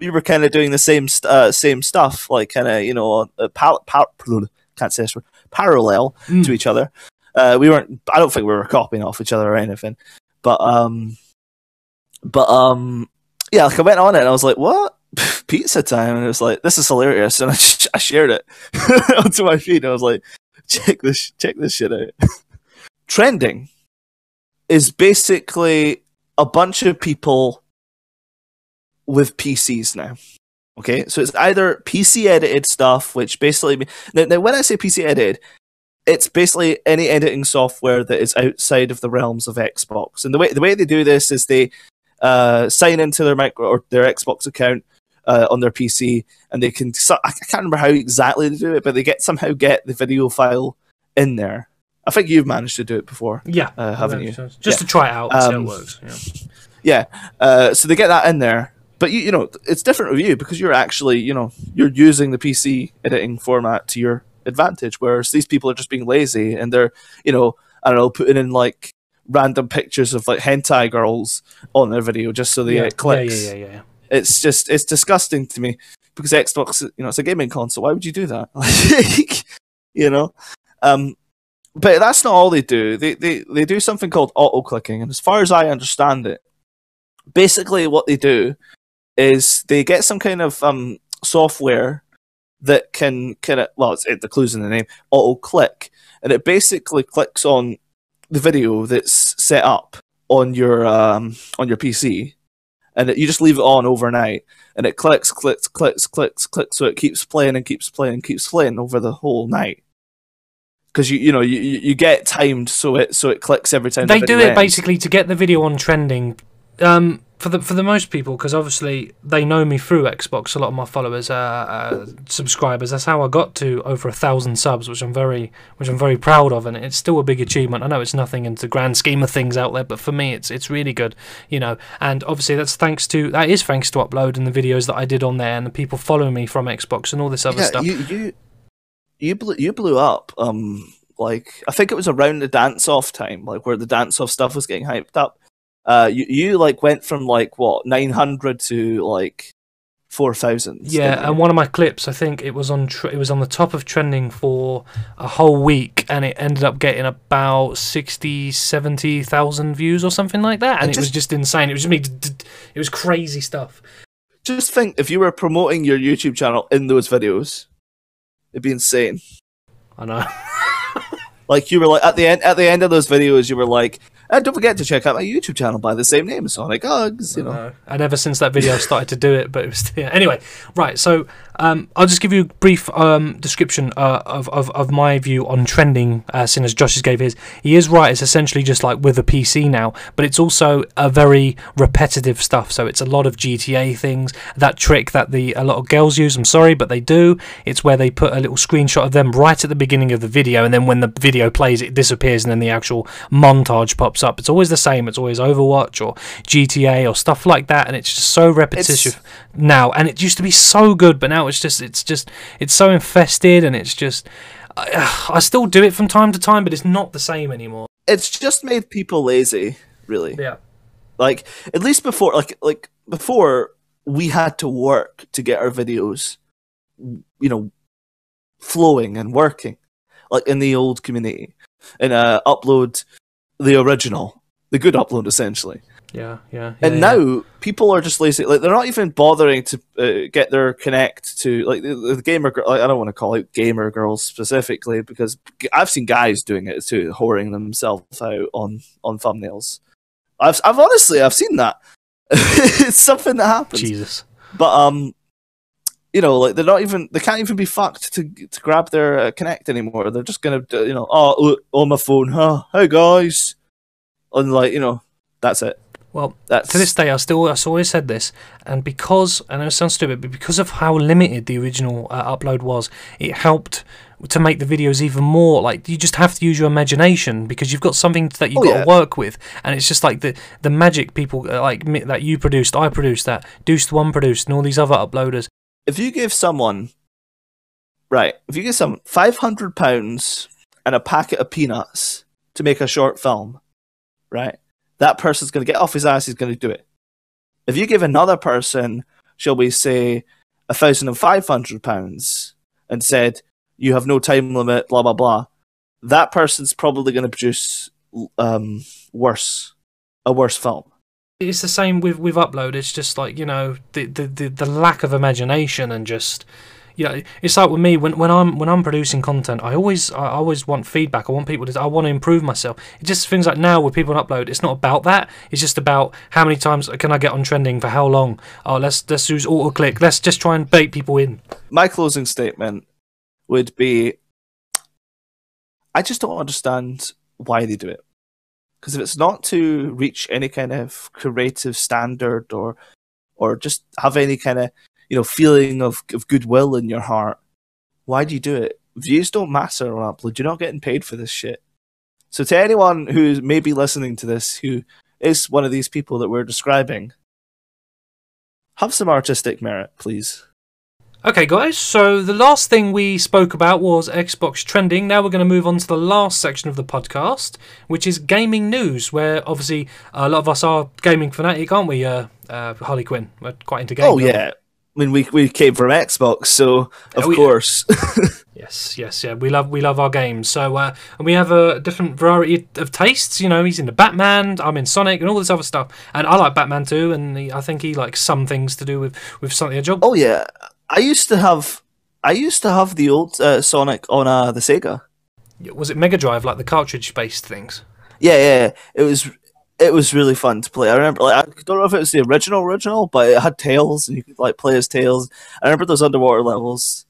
we were kind of doing the same st- uh, same stuff, like kind of you know uh, pal- pal- can't say this word parallel Mm. to each other. Uh, we weren't. I don't think we were copying off each other or anything. But um, but um, yeah. Like I went on it and I was like, "What pizza time?" And it was like, "This is hilarious." And I, sh- I shared it onto my feed. And I was like, "Check this, check this shit out." Trending is basically a bunch of people with PCs now. Okay, so it's either PC edited stuff, which basically now, now when I say PC edited, it's basically any editing software that is outside of the realms of Xbox. And the way the way they do this is they uh, sign into their micro or their Xbox account uh, on their PC, and they can. so- I can't remember how exactly they do it, but they get somehow get the video file in there. I think you've managed to do it before. Yeah, Uh, haven't you? Just Yeah. to try it out and see how it Um, works. Yeah. Yeah. Uh, so they get that in there. But you, you know, it's different with you because you're actually, you know, you're using the PC editing format to your advantage, whereas these people are just being lazy and they're, you know, I don't know, putting in like random pictures of like hentai girls on their video just so they yeah. get clicks. Yeah, yeah, yeah, yeah. It's just it's disgusting to me because Xbox, you know, it's a gaming console. Why would you do that? Like, you know, um, but that's not all they do. They they they do something called auto clicking, and as far as I understand it, basically what they do is they get some kind of um software that can kind of well, it's it, the clues in the name auto click, and it basically clicks on the video that's set up on your um on your PC, and it, you just leave it on overnight, and it clicks, clicks, clicks, clicks, clicks, so it keeps playing and keeps playing and keeps playing over the whole night. Because you you know you, you get timed so it so it clicks every time. the They do it ends. basically to get the video on trending. Um, for the for the most people, because obviously they know me through Xbox. A lot of my followers are uh, subscribers. That's how I got to over a thousand subs, which I'm very which I'm very proud of, and it's still a big achievement. I know it's nothing in the grand scheme of things out there, but for me, it's it's really good, you know. And obviously, that's thanks to that is thanks to uploading the videos that I did on there and the people following me from Xbox and all this other yeah, stuff. You you you blew you blew up. Um, like I think it was around the dance off time, like where the dance off stuff was getting hyped up. Uh, you you like went from like what nine hundred to like four thousand. Yeah, and one of my clips, I think it was on tr- it was on the top of trending for a whole week, and it ended up getting about 60, 70,000 views or something like that, and It was just- insane. It was just me, d- d- it was crazy stuff. just think if you were promoting your YouTube channel in those videos, it'd be insane. I know. Like you were like at the end at the end of those videos, you were like, and don't forget to check out my YouTube channel by the same name, Sonic Hugs. You know, No. And ever since that video, I started to do it. But it was yeah. anyway. Right. So um, I'll just give you a brief um, description uh, of, of of my view on trending. Uh, seeing as Josh gave his, he is right. It's essentially just like with a PC now, but it's also a very repetitive stuff. So it's a lot of GTA things. That trick that the a lot of girls use. I'm sorry, but they do. It's where they put a little screenshot of them right at the beginning of the video, and then when the video plays, it disappears, and then the actual montage pops up. It's always the same. It's always Overwatch or GTA or stuff like that, and it's just so repetitive now. And it used to be so good, but now it's just it's just it's so infested, and it's just I, I still do it from time to time, but it's not the same anymore. it's just made people lazy. Really, Yeah. like at least before, like like before, we had to work to get our videos, you know, flowing and working, like in the old community, and uh, upload the original, the good upload essentially. Yeah, yeah. and yeah, now people are just lazy. Like they're not even bothering to uh, get their Kinect to like the, the gamer. gir- Like, I don't want to call it gamer girls specifically because I've seen guys doing it too, whoring themselves out on on thumbnails. I've I've honestly I've seen that. it's something that happens. Jesus. But um, you know, like they're not even they can't even be fucked to to grab their uh, Kinect anymore. They're just gonna you know oh look on my phone, huh? Hey guys, and like you know that's it. Well, That's to this day, I still I've always said this, and because I know it sounds stupid, but because of how limited the original uh, upload was, it helped to make the videos even more like you just have to use your imagination because you've got something that you've Oh, got yeah. to work with, and it's just like the the magic people uh, like that you produced, I produced, that Deuced One produced, and all these other uploaders. if you give someone right, if you give someone five hundred pounds and a packet of peanuts to make a short film, right, that person's going to get off his ass. He's going to do it. If you give another person, shall we say, a thousand and five hundred pounds and said you have no time limit, blah blah blah, that person's probably going to produce um, worse, a worse film. It's the same with with upload. It's just like you know the the the, the lack of imagination and just you know it's like with me when, when I'm when I'm producing content. I always I always want feedback. I want people to I want to improve myself. It just things like now with people upload. It's not about that. It's just about how many times can I get on trending for how long. Oh let's let's use auto click. Let's just try and bait people in. my closing statement would be I just don't understand why they do it. Because if it's not to reach any kind of creative standard or or just have any kind of you know feeling of, of goodwill in your heart, why do you do it? Views don't matter on upload. You're not getting paid for this shit. So to anyone who may be listening to this who is one of these people that we're describing, have some artistic merit, please. Okay, guys, so the last thing we spoke about was Xbox trending. Now we're going to move on to the last section of the podcast, which is gaming news, where obviously a lot of us are gaming fanatic, aren't we, uh, uh, Harley Quinn? We're quite into gaming. Oh yeah. I mean, we we came from Xbox, so of Oh, yeah. course. Yes, yes, yeah. We love we love our games. So uh, and we have a different variety of tastes. You know, he's into Batman. I'm in Sonic and all this other stuff. And I like Batman too. And he, I think he likes some things to do with with Sonic the Hedgehog. oh yeah, I used to have I used to have the old uh, Sonic on uh, the Sega. Was it Mega Drive, like the cartridge based things? Yeah, yeah, yeah. it was it was really fun to play. I remember, like, I don't know if it was the original original, but it had tails, and you could like play as tails. I remember those underwater levels.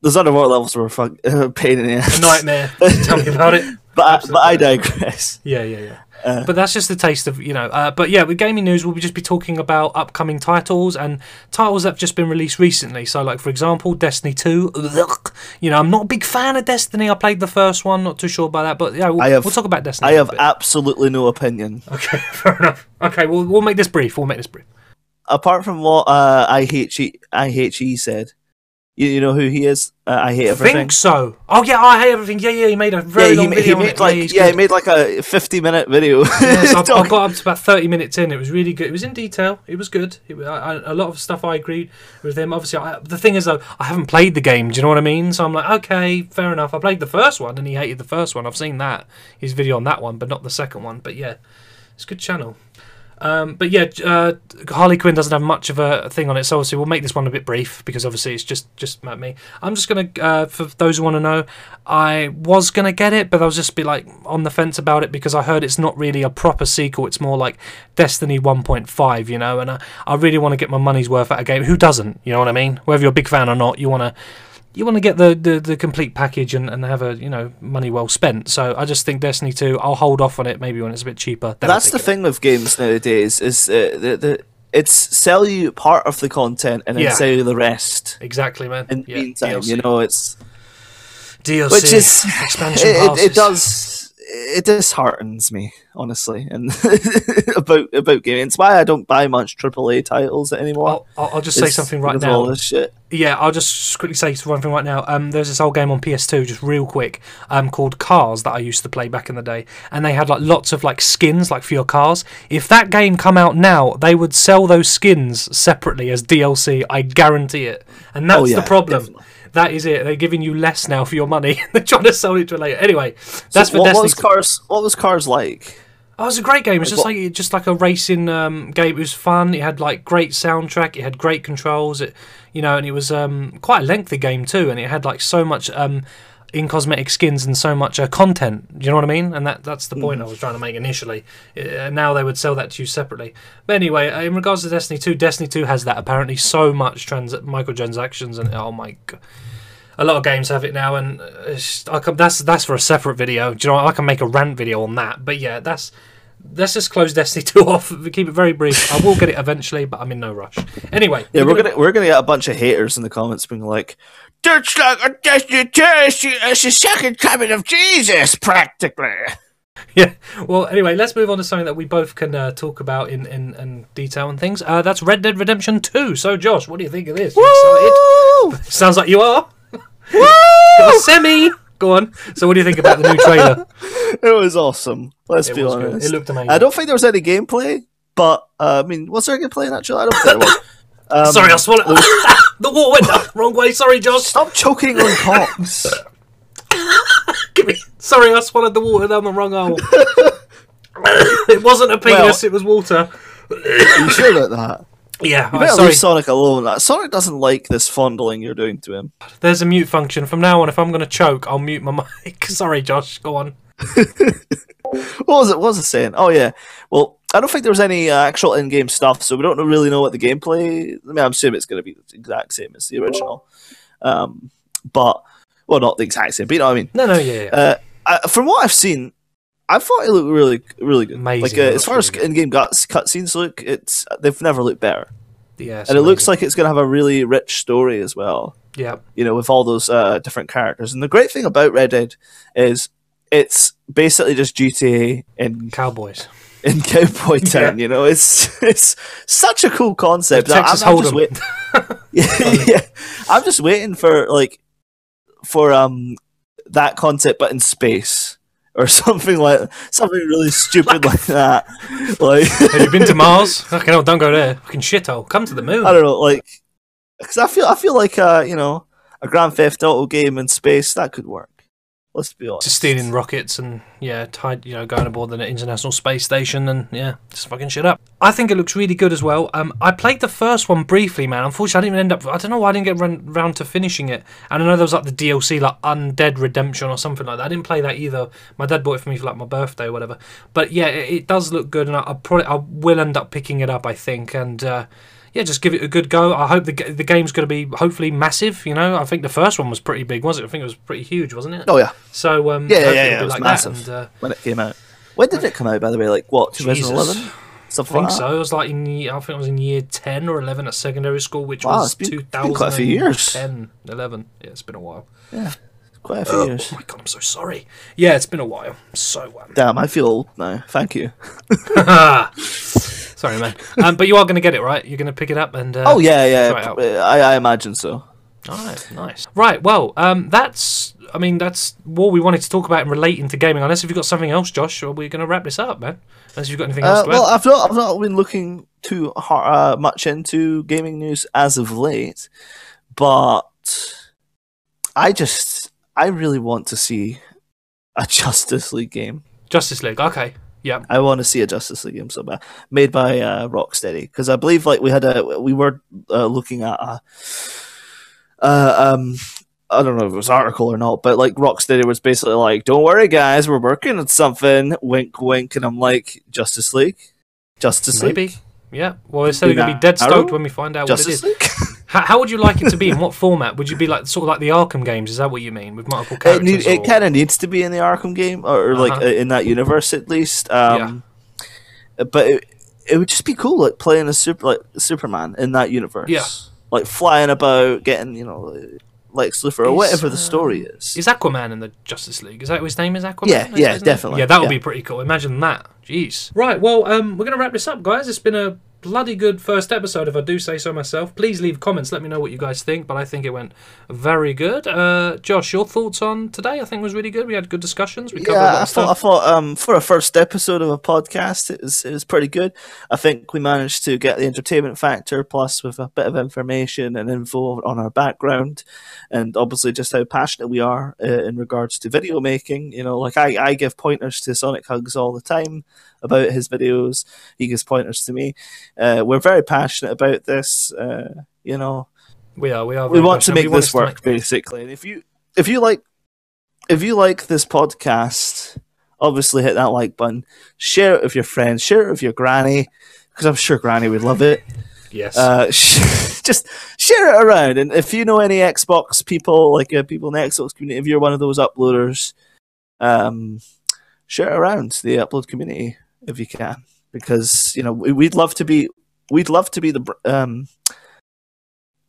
Those underwater levels were a fuck, pain in the ass. Nightmare. Tell me about it. But I, but I digress. Yeah, yeah, yeah. Uh, but that's just the taste of you know. Uh, but yeah, with gaming news, we'll just be talking about upcoming titles and titles that have just been released recently. So, like for example, Destiny Two. Ugh. You know, I'm not a big fan of Destiny. I played the first one, not too sure about that. But yeah, we'll, have- we'll talk about Destiny. I have absolutely no opinion. Okay, fair enough. Okay, we'll we'll make this brief. We'll make this brief. Apart from what uh, IHE, IHE said, you, you know who he is? Uh, I hate everything. Think so. Oh yeah, I hate everything. Yeah, yeah. He made a very yeah, long ma- video. he on made like he's yeah, he made like a fifty-minute video. Yes, I, I got up to about 30 minutes in. It was really good. It was in detail. It was good. It, I, I, a lot of stuff I agreed with him. Obviously, I, the thing is, though, I haven't played the game. Do you know what I mean? So I'm like, okay, fair enough. I played the first one and he hated the first one. I've seen that. His video on that one, but not the second one. But yeah, it's a good channel. Um, but yeah, uh, Harley Quinn doesn't have much of a thing on it, so obviously we'll make this one a bit brief because obviously it's just just about me. I'm just gonna, uh, for those who want to know, I was gonna get it, but I was just be like on the fence about it because I heard it's not really a proper sequel. It's more like Destiny 1.5, you know. And I, I really want to get my money's worth out of a game. Who doesn't? You know what I mean? Whether you're a big fan or not, you want to you want to get the, the, the complete package and, and have a you know money well spent. So I just think Destiny 2. I'll hold off on it maybe when it's a bit cheaper. That's the it thing with games nowadays is uh, the, the it's sell you part of the content and then Yeah. sell you the rest. Exactly, man. In the Yeah, meantime, DLC. you know, it's DLC, which is expansion it, it, it does it disheartens me honestly, and about about gaming. It's why I don't buy much AAA titles anymore. I'll, I'll just say It's something right of all now. this shit. Yeah, I'll just quickly say one thing right now. Um, there's this old game on PS2, just real quick, um, called Cars that I used to play back in the day, and they had like lots of like skins like for your cars. If that game come out now, they would sell those skins separately as DLC. I guarantee it, and that's Oh, yeah, the problem. definitely. That is it. They're giving you less now for your money. They're trying to sell it to a later. Anyway, that's So for what, Destiny. what was cars? What was cars like? Oh, it was a great game. It's just what- like just like a racing um, game. It was fun. It had like great soundtrack. It had great controls. It, you know, and it was um, quite a lengthy game too. And it had like so much um, in cosmetic skins and so much uh, content. Do you know what I mean? And that that's the point Mm. I was trying to make initially. Uh, now they would sell that to you separately. But anyway, uh, in regards to Destiny Two, Destiny Two has that apparently so much trans microtransactions and oh my god. A lot of games have it now, and uh, can, that's that's for a separate video. Do you know? what? I can make a rant video on that. But yeah, that's let's just close Destiny 2 off. Keep it very brief. I will get it eventually, but I'm in no rush. Anyway, Yeah, we're we're gonna we're gonna get a bunch of haters in the comments being like, "That's like a Destiny two. It's the- second coming of Jesus, practically." yeah. Well, anyway, let's move on to something that we both can uh, talk about in, in, in detail and things. Uh, that's Red Dead Redemption 2. So, Josh, what do you think of this? Excited? Sounds like you are. Woo! Got a semi. Go on. So, what do you think about the new trailer? It was awesome. Let's It be was good. honest. It looked amazing. I don't think there was any gameplay, but uh, I mean, was there gameplay in that trailer? I don't think there was. Um, Sorry, I swallowed. the water went the wrong way. Sorry, Josh. Stop choking on cocks. Give me. Sorry, I swallowed the water down the wrong hole. it wasn't a penis. it was water. You sure about that? Yeah, You better sorry. leave Sonic alone. Sonic doesn't like this fondling you're doing to him. There's a mute function. From now on, if I'm going to choke, I'll mute my mic. Sorry, Josh. Go on. What was it? What was it saying? Oh yeah. Well, I don't think there was any uh, actual in-game stuff, so we don't really know what the gameplay. I mean, I'm assuming it's going to be the exact same as the original, um, but well, not the exact same, but you know what I mean. No, no, yeah, yeah. Uh, I, from what I've seen, I thought it looked really, really good. Amazing, Like uh, as far as good. in-game cuts cutscenes look, it's they've never looked better, yeah and it looks like it's going to have a really rich story as well. yeah, You know, with all those uh, different characters. And the great thing about Red Dead is it's basically just GTA in Cowboys. In Cowboy Town. You know, it's it's such a cool concept. I- I'm, I'm just Hold'em. wait- yeah, yeah, I'm just waiting for like for um that concept, but in space or something like something really stupid like that. Like Have you been to Mars? Okay, no, don't go there. Fucking shithole. Come to the moon. I don't know, like because I feel I feel like uh you know a Grand Theft Auto game in space that could work. Let's be honest. Just stealing rockets and yeah, tied, you know, going aboard the International Space Station and yeah, just fucking shit up. I think it looks really good as well. Um, I played the first one briefly, man. Unfortunately, I didn't end up. I don't know why I didn't get run, round to finishing it. And I know there was like the DLC, like Undead Redemption or something like that. I didn't play that either. My dad bought it for me for like my birthday or whatever. But yeah, it, it does look good, and I, I probably I will end up picking it up. I think and. Uh, yeah, just give it a good go. I hope the the game's going to be hopefully massive. You know, I think the first one was pretty big, wasn't it? I think it was pretty huge, wasn't it? Oh yeah, So um, Yeah, yeah, yeah, it'll it was like massive. And, uh, when it came out. When did it come out? By the way, like what? Jesus. 2011. I think like so. It was like in I think it was in year ten or eleven at secondary school, which Wow, was two thousand quite a few years. 10, 11. Yeah, it's been a while. Yeah, quite a few Oh years. my god, I'm so sorry. Yeah, it's been a while. So um, Damn, I feel old now. Thank you. sorry, man. Um, but you are going to get it right. You're going to pick it up and. Uh, Oh yeah, yeah. try it out. I, I imagine so. All right, nice. Right, well, um, that's. I mean, that's what we wanted to talk about in relating to gaming. Unless if you've got something else, Josh, or we're going to wrap this up, man. Unless you've got anything else Uh, to well, add. I've not, I've not been looking too har uh, much into gaming news as of late, but I just, I really want to see a Justice League game. Justice League. Okay. Yeah. I want to see a Justice League game so bad, made by uh, Rocksteady, because I believe like we had a, we were uh, looking at a, uh, um. I don't know if it was article or not, but like Rocksteady was basically like, "Don't worry, guys, we're working on something." Wink, wink, and I'm like, "Justice League, Justice League, Maybe. Yeah. Well, it's going to be dead stoked when we find out Justice what it is. League." How, how would you like it to be? In what format? Would you be like sort of like the Arkham games? Is that what you mean with multiple it characters? need, it kind of needs to be in the Arkham game, or, or like Uh-huh. uh, in that universe at least. Um, But it, it would just be cool, like playing a super like Superman in that universe. Yeah. like flying about, getting you know, Lex Luthor or whatever the uh, story is. Is Aquaman in the Justice League? Is that what his name is Aquaman? Yeah, yeah, his name? definitely, Yeah, that would yeah. be pretty cool. Imagine that. Jeez. Right, well, um, we're going to wrap this up, guys. It's been a bloody good first episode, if I do say so myself. Please leave comments. Let me know what you guys think, but I think it went very good. Uh, Josh, your thoughts on today? I think was really good. We had good discussions. We covered yeah, I thought, I thought um, for a first episode of a podcast, it was it was pretty good. I think we managed to get the entertainment factor, plus with a bit of information and info on our background, and obviously just how passionate we are uh, in regards to video making. You know, like I, I give pointers to Sonic Hugs all the time about his videos. He gives pointers to me. Uh, we're very passionate about this. Uh, you know, We are. We are. we want to make want this to work basically. And if you if you like if you like this podcast, obviously hit that like button. Share it with your friends. Share it with your granny because I'm sure granny would love it. Yes. Uh, just share it around. And if you know any Xbox people, like uh, people in the Xbox community, if you're one of those uploaders, um, share it around the upload community if you can, because you know we- we'd love to be we'd love to be the um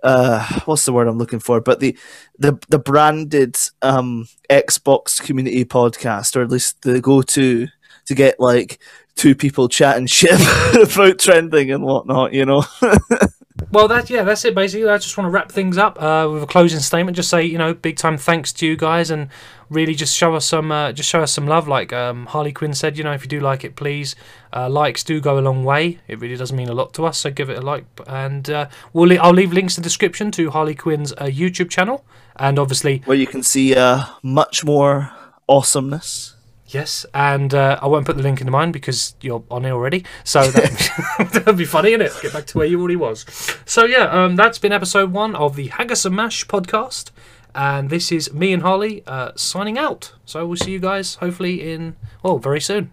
uh what's the word I'm looking for, but the the the branded um Xbox community podcast, or at least the go to to get like two people chatting shit about trending and whatnot, you know. Well, that yeah, that's it basically. I just want to wrap things up uh, with a closing statement. Just say, you know, big time thanks to you guys, and really just show us some, uh, just show us some love. Like um, Harley Quinn said, you know, if you do like it, please, uh, likes do go a long way. It really does mean a lot to us, so give it a like. And uh, we'll, le- I'll leave links in the description to Harley Quinn's uh, YouTube channel, and obviously where you can see uh, much more awesomeness. Yes, and uh, I won't put the link into mine because you're on it already. So that that'd be funny, innit? Get back to where you already was. So yeah, um, that's been episode one of the Haggis and Mash podcast, and this is me and Harley uh, signing out. So we'll see you guys hopefully in well very soon.